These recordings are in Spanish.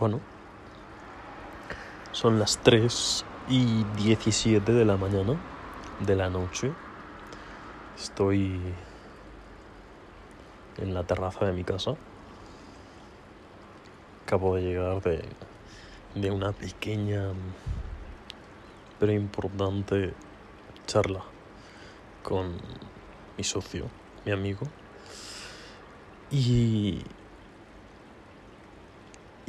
Bueno, son las 3 y 17 de la mañana de la noche. Estoy en la terraza de mi casa. Acabo de llegar de, de una pequeña pero importante charla con mi socio, mi amigo. Y,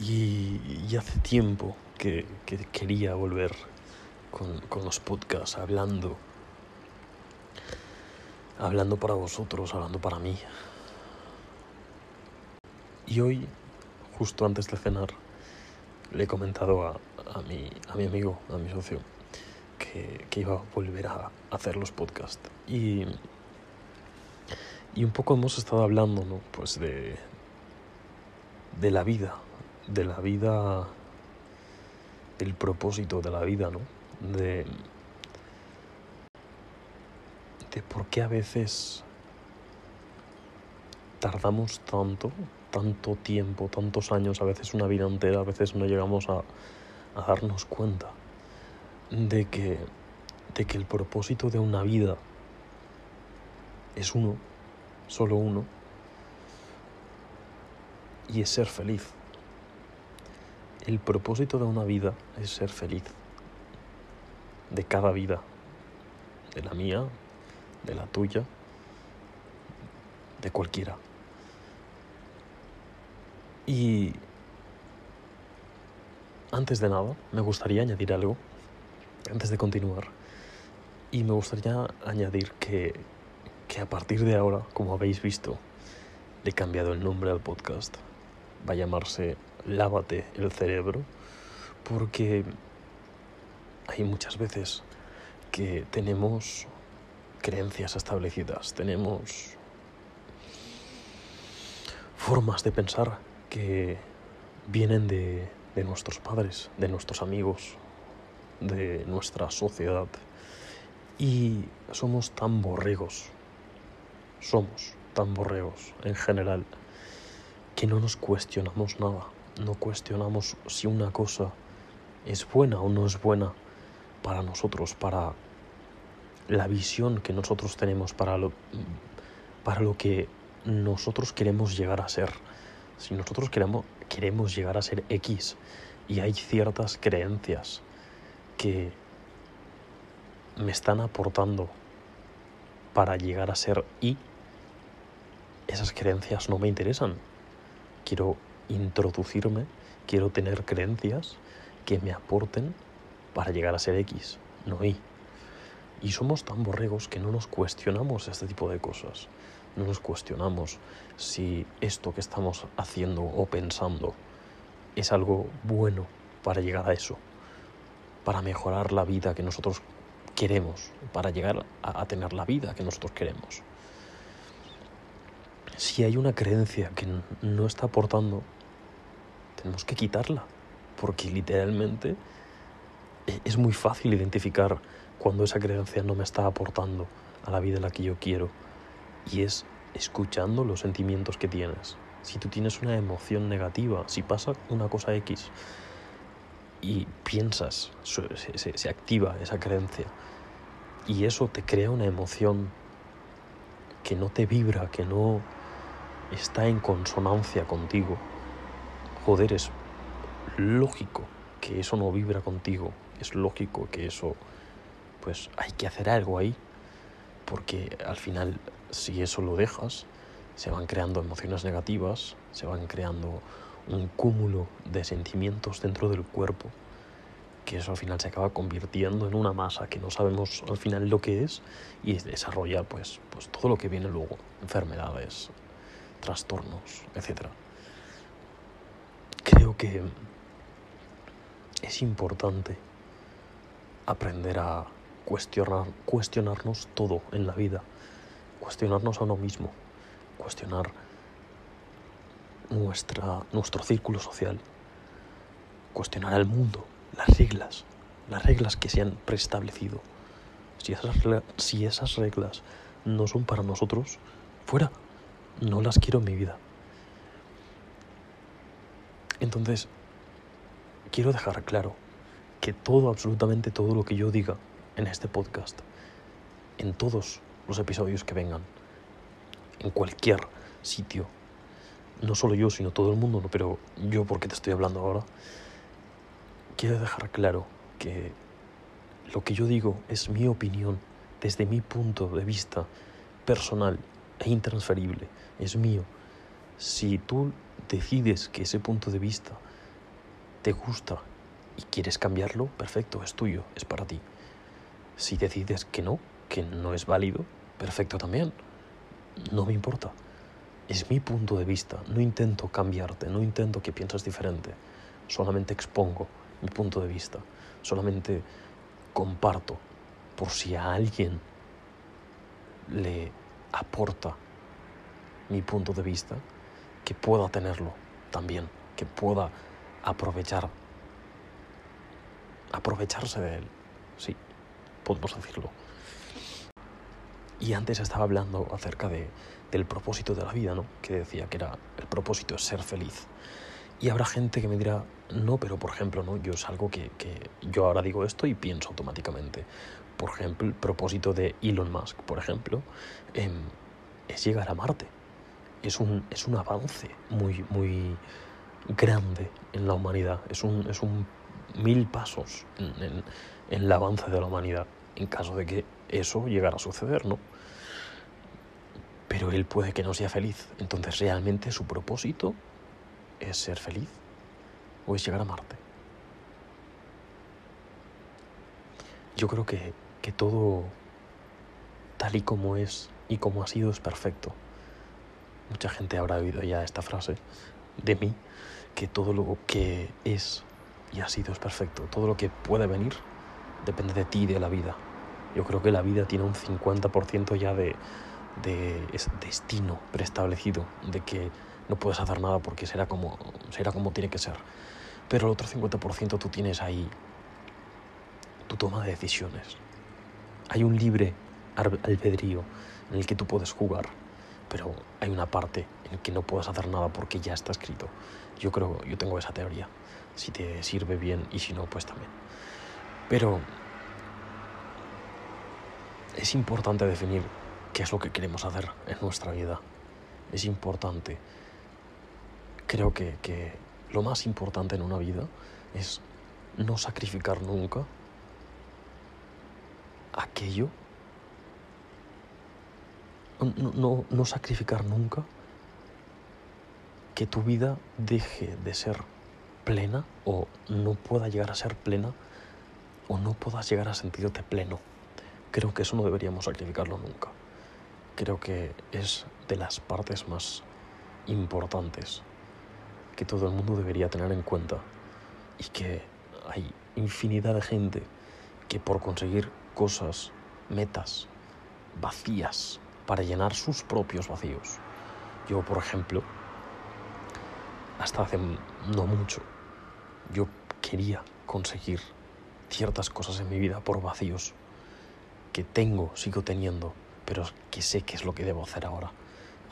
y, hace tiempo que, quería volver con, los podcasts, hablando, hablando para vosotros, hablando para mí. Y hoy, justo antes de cenar, le he comentado a, a, mi, a mi amigo, a mi socio, que, que iba a volver a hacer los podcasts. Y, y un poco hemos estado hablando, ¿no? Pues de, de la vida, de la vida, el propósito de la vida, ¿no? De, de por qué a veces tardamos tanto, tanto tiempo, tantos años, a veces una vida entera, a veces no llegamos a, darnos cuenta de que, de que el propósito de una vida es uno, solo uno, y es ser feliz. El propósito de una vida es ser feliz. De cada vida. De la mía, de la tuya, de cualquiera. Y antes de nada, me gustaría añadir algo, antes de continuar. Y me gustaría añadir que, que a partir de ahora, como habéis visto, le he cambiado el nombre al podcast. Va a llamarse Lávate el cerebro, porque hay muchas veces que tenemos creencias establecidas, tenemos formas de pensar que vienen de, de nuestros padres, de nuestros amigos, de nuestra sociedad. Y somos tan borregos, somos tan borregos en general, que no nos cuestionamos nada, no cuestionamos si una cosa es buena o no es buena para nosotros, para la visión que nosotros tenemos, para lo, que nosotros queremos llegar a ser. Si nosotros queremos, queremos llegar a ser X y hay ciertas creencias que me están aportando para llegar a ser Y, esas creencias no me interesan. Quiero introducirme, quiero tener creencias que me aporten para llegar a ser X, no Y. Y somos tan borregos que no nos cuestionamos este tipo de cosas. No nos cuestionamos si esto que estamos haciendo o pensando es algo bueno para llegar a eso, para mejorar la vida que nosotros queremos, para llegar a, tener la vida que nosotros queremos. Si hay una creencia que no está aportando, tenemos que quitarla, porque literalmente e, es muy fácil identificar cuando esa creencia no me está aportando a la vida en la que yo quiero, y es escuchando los sentimientos que tienes. Si tú tienes una emoción negativa, si pasa una cosa X y piensas, se, se, activa esa creencia y eso te crea una emoción que no te vibra, que no está en consonancia contigo, joder, es lógico que eso no vibra contigo, es lógico que eso, pues hay que hacer algo ahí, porque al final si eso lo dejas, se van creando emociones negativas, se van creando un cúmulo de sentimientos dentro del cuerpo, que eso al final se acaba convirtiendo en una masa que no sabemos al final lo que es y desarrolla pues, pues todo lo que viene luego, enfermedades, trastornos, etc. Creo que es importante aprender a cuestionar, cuestionarnos todo en la vida cuestionarnos a uno mismo, cuestionar nuestra, nuestro círculo social, cuestionar al mundo, las reglas, las reglas que se han preestablecido. Si esas, si esas reglas no son para nosotros, fuera, no las quiero en mi vida. Entonces, quiero dejar claro que todo, absolutamente todo lo que yo diga en este podcast, en todos los episodios que vengan, en cualquier sitio, no solo yo, sino todo el mundo, pero yo porque te estoy hablando ahora, quiero dejar claro que lo que yo digo es mi opinión desde mi punto de vista personal e intransferible, es mío. Si tú decides que ese punto de vista te gusta y quieres cambiarlo, perfecto, es tuyo, es para ti. Si decides que no, que no es válido, perfecto también. No me importa. Es mi punto de vista. No intento cambiarte, no intento que pienses diferente. Solamente expongo mi punto de vista. Solamente comparto por si a alguien le aporta mi punto de vista, que pueda tenerlo también, que pueda aprovechar, aprovecharse de él. Sí, podemos decirlo. Y antes estaba hablando acerca de, del propósito de la vida, ¿no? Que decía que era el propósito es ser feliz. Y habrá gente que me dirá, no, pero por ejemplo, ¿no? Yo es algo que, que yo ahora digo esto y pienso automáticamente. Por ejemplo, el propósito de Elon Musk, por ejemplo, em, es llegar a Marte. Es un, es un avance muy, muy grande en la humanidad. Es un, es un mil pasos en, en, el avance de la humanidad, en caso de que eso llegara a suceder, ¿no? Pero él puede que no sea feliz. Entonces, realmente su propósito es ser feliz o es llegar a Marte. Yo creo que, que todo tal y como es y como ha sido es perfecto. Mucha gente habrá oído ya esta frase de mí, que todo lo que es y ha sido es perfecto. Todo lo que puede venir depende de ti y de la vida. Yo creo que la vida tiene un 50% ya de, de destino preestablecido, de que no puedes hacer nada porque será como, será como tiene que ser. Pero el otro 50% tú tienes ahí tu toma de decisiones. Hay un libre albedrío en el que tú puedes jugar, pero hay una parte en que no puedes hacer nada porque ya está escrito. Yo creo, yo tengo esa teoría. Si te sirve bien y si no, pues también. Pero es importante definir qué es lo que queremos hacer en nuestra vida. Es importante. Creo que, que lo más importante en una vida es no sacrificar nunca aquello, no, sacrificar nunca que tu vida deje de ser plena o no pueda llegar a ser plena o no puedas llegar a sentirte pleno. Creo que eso no deberíamos sacrificarlo nunca. Creo que es de las partes más importantes que todo el mundo debería tener en cuenta y que hay infinidad de gente que por conseguir cosas, metas vacías para llenar sus propios vacíos. Yo, por ejemplo, hasta hace no mucho, yo quería conseguir ciertas cosas en mi vida por vacíos que tengo, sigo teniendo, pero que sé que es lo que debo hacer ahora.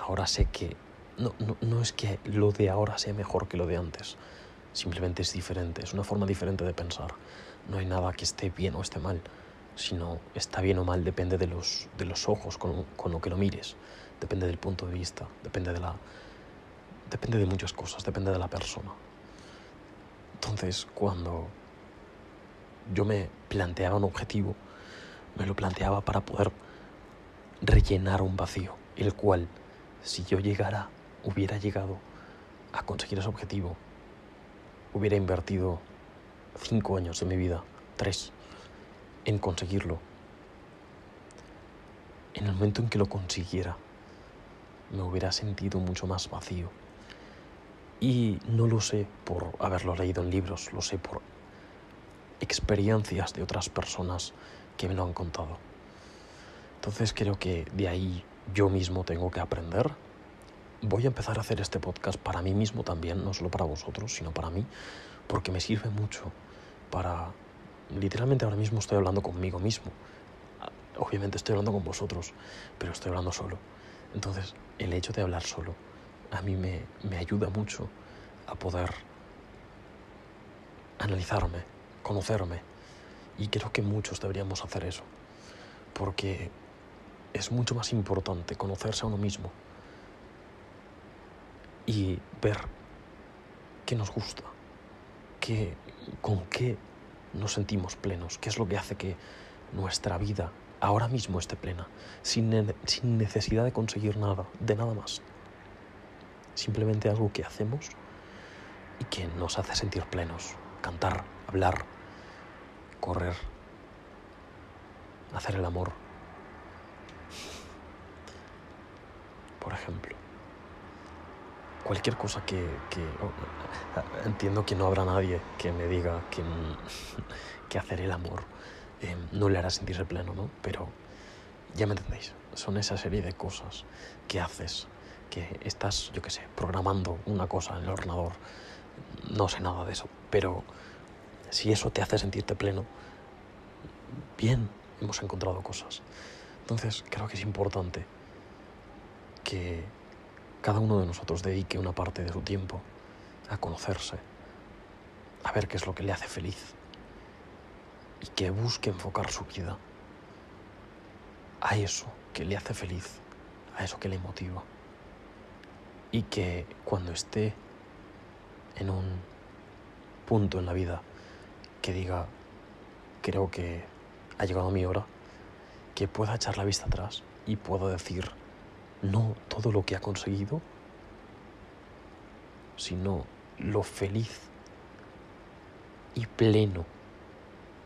Ahora sé que no, no, no, es que lo de ahora sea mejor que lo de antes, simplemente es diferente, es una forma diferente de pensar. No hay nada que esté bien o esté mal, sino está bien o mal depende de los, de los ojos con, con lo que lo mires, depende del punto de vista, depende de la... Depende de muchas cosas, depende de la persona. Entonces, cuando yo me planteaba un objetivo, me lo planteaba para poder rellenar un vacío, el cual, si yo llegara, hubiera llegado a conseguir ese objetivo, hubiera invertido cinco años de mi vida, tres, en conseguirlo. En el momento en que lo consiguiera, me hubiera sentido mucho más vacío. Y no lo sé por haberlo leído en libros, lo sé por experiencias de otras personas que me lo han contado. Entonces creo que de ahí yo mismo tengo que aprender. Voy a empezar a hacer este podcast para mí mismo también, no solo para vosotros, sino para mí, porque me sirve mucho para... Literalmente ahora mismo estoy hablando conmigo mismo. Obviamente estoy hablando con vosotros, pero estoy hablando solo. Entonces, el hecho de hablar solo a mí me, me ayuda mucho a poder analizarme, conocerme. Y creo que muchos deberíamos hacer eso. Porque es mucho más importante conocerse a uno mismo y ver qué nos gusta, qué, con qué nos sentimos plenos, qué es lo que hace que nuestra vida ahora mismo esté plena, sin, sin necesidad de conseguir nada, de nada más. Simplemente algo que hacemos y que nos hace sentir plenos, cantar, hablar, correr, hacer el amor, por ejemplo. Cualquier cosa que, oh, entiendo que no habrá nadie que me diga que, que hacer el amor eh, no le hará sentirse pleno, ¿no? Pero ya me entendéis, son esa serie de cosas que haces, que estás, yo qué sé, programando una cosa en el ordenador, no sé nada de eso, pero si eso te hace sentirte pleno, bien, hemos encontrado cosas. Entonces creo que es importante que cada uno de nosotros dedique una parte de su tiempo a conocerse, a ver qué es lo que le hace feliz y que busque enfocar su vida a eso que le hace feliz, a eso que le motiva. Y que cuando esté en un punto en la vida que diga creo que ha llegado mi hora, que pueda echar la vista atrás y pueda decir no todo lo que ha conseguido, sino lo feliz y pleno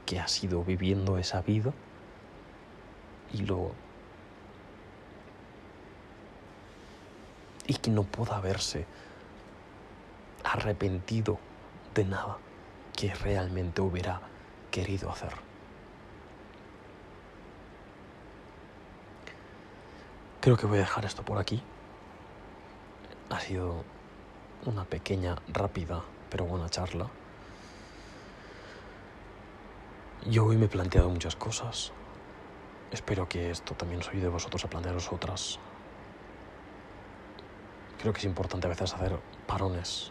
que ha sido viviendo esa vida y lo y que no pueda haberse arrepentido de nada que realmente hubiera querido hacer. Creo que voy a dejar esto por aquí. Ha sido una pequeña, rápida, pero buena charla. Yo hoy me he planteado muchas cosas. Espero que esto también os ayude a vosotros a plantearos otras. Creo que es importante a veces hacer parones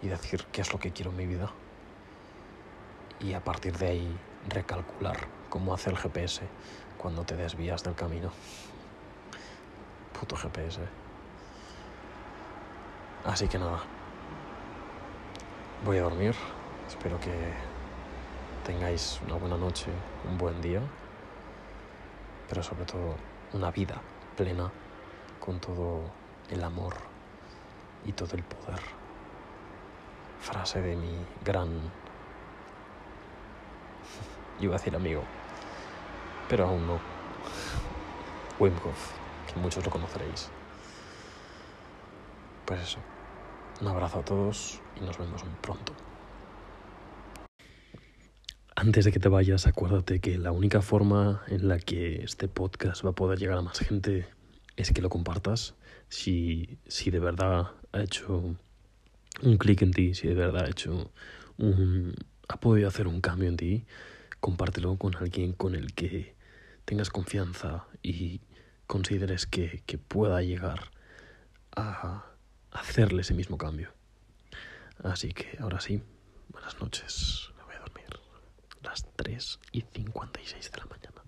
y decir qué es lo que quiero en mi vida. Y a partir de ahí recalcular cómo hace el GPS cuando te desvías del camino puto GPS. Así que nada. Voy a dormir. Espero que tengáis una buena noche, un buen día, pero sobre todo una vida plena con todo el amor y todo el poder. Frase de mi gran... Iba a decir amigo, pero aún no. Wim Hof muchos lo conoceréis. Pues eso, un abrazo a todos y nos vemos pronto. Antes de que te vayas, acuérdate que la única forma en la que este podcast va a poder llegar a más gente es que lo compartas. Si, si de verdad ha hecho un clic en ti, si de verdad ha hecho un, ha podido hacer un cambio en ti, compártelo con alguien con el que tengas confianza y consideres que, que pueda llegar a hacerle ese mismo cambio. Así que ahora sí, buenas noches, me voy a dormir. Las 3 y 56 de la mañana.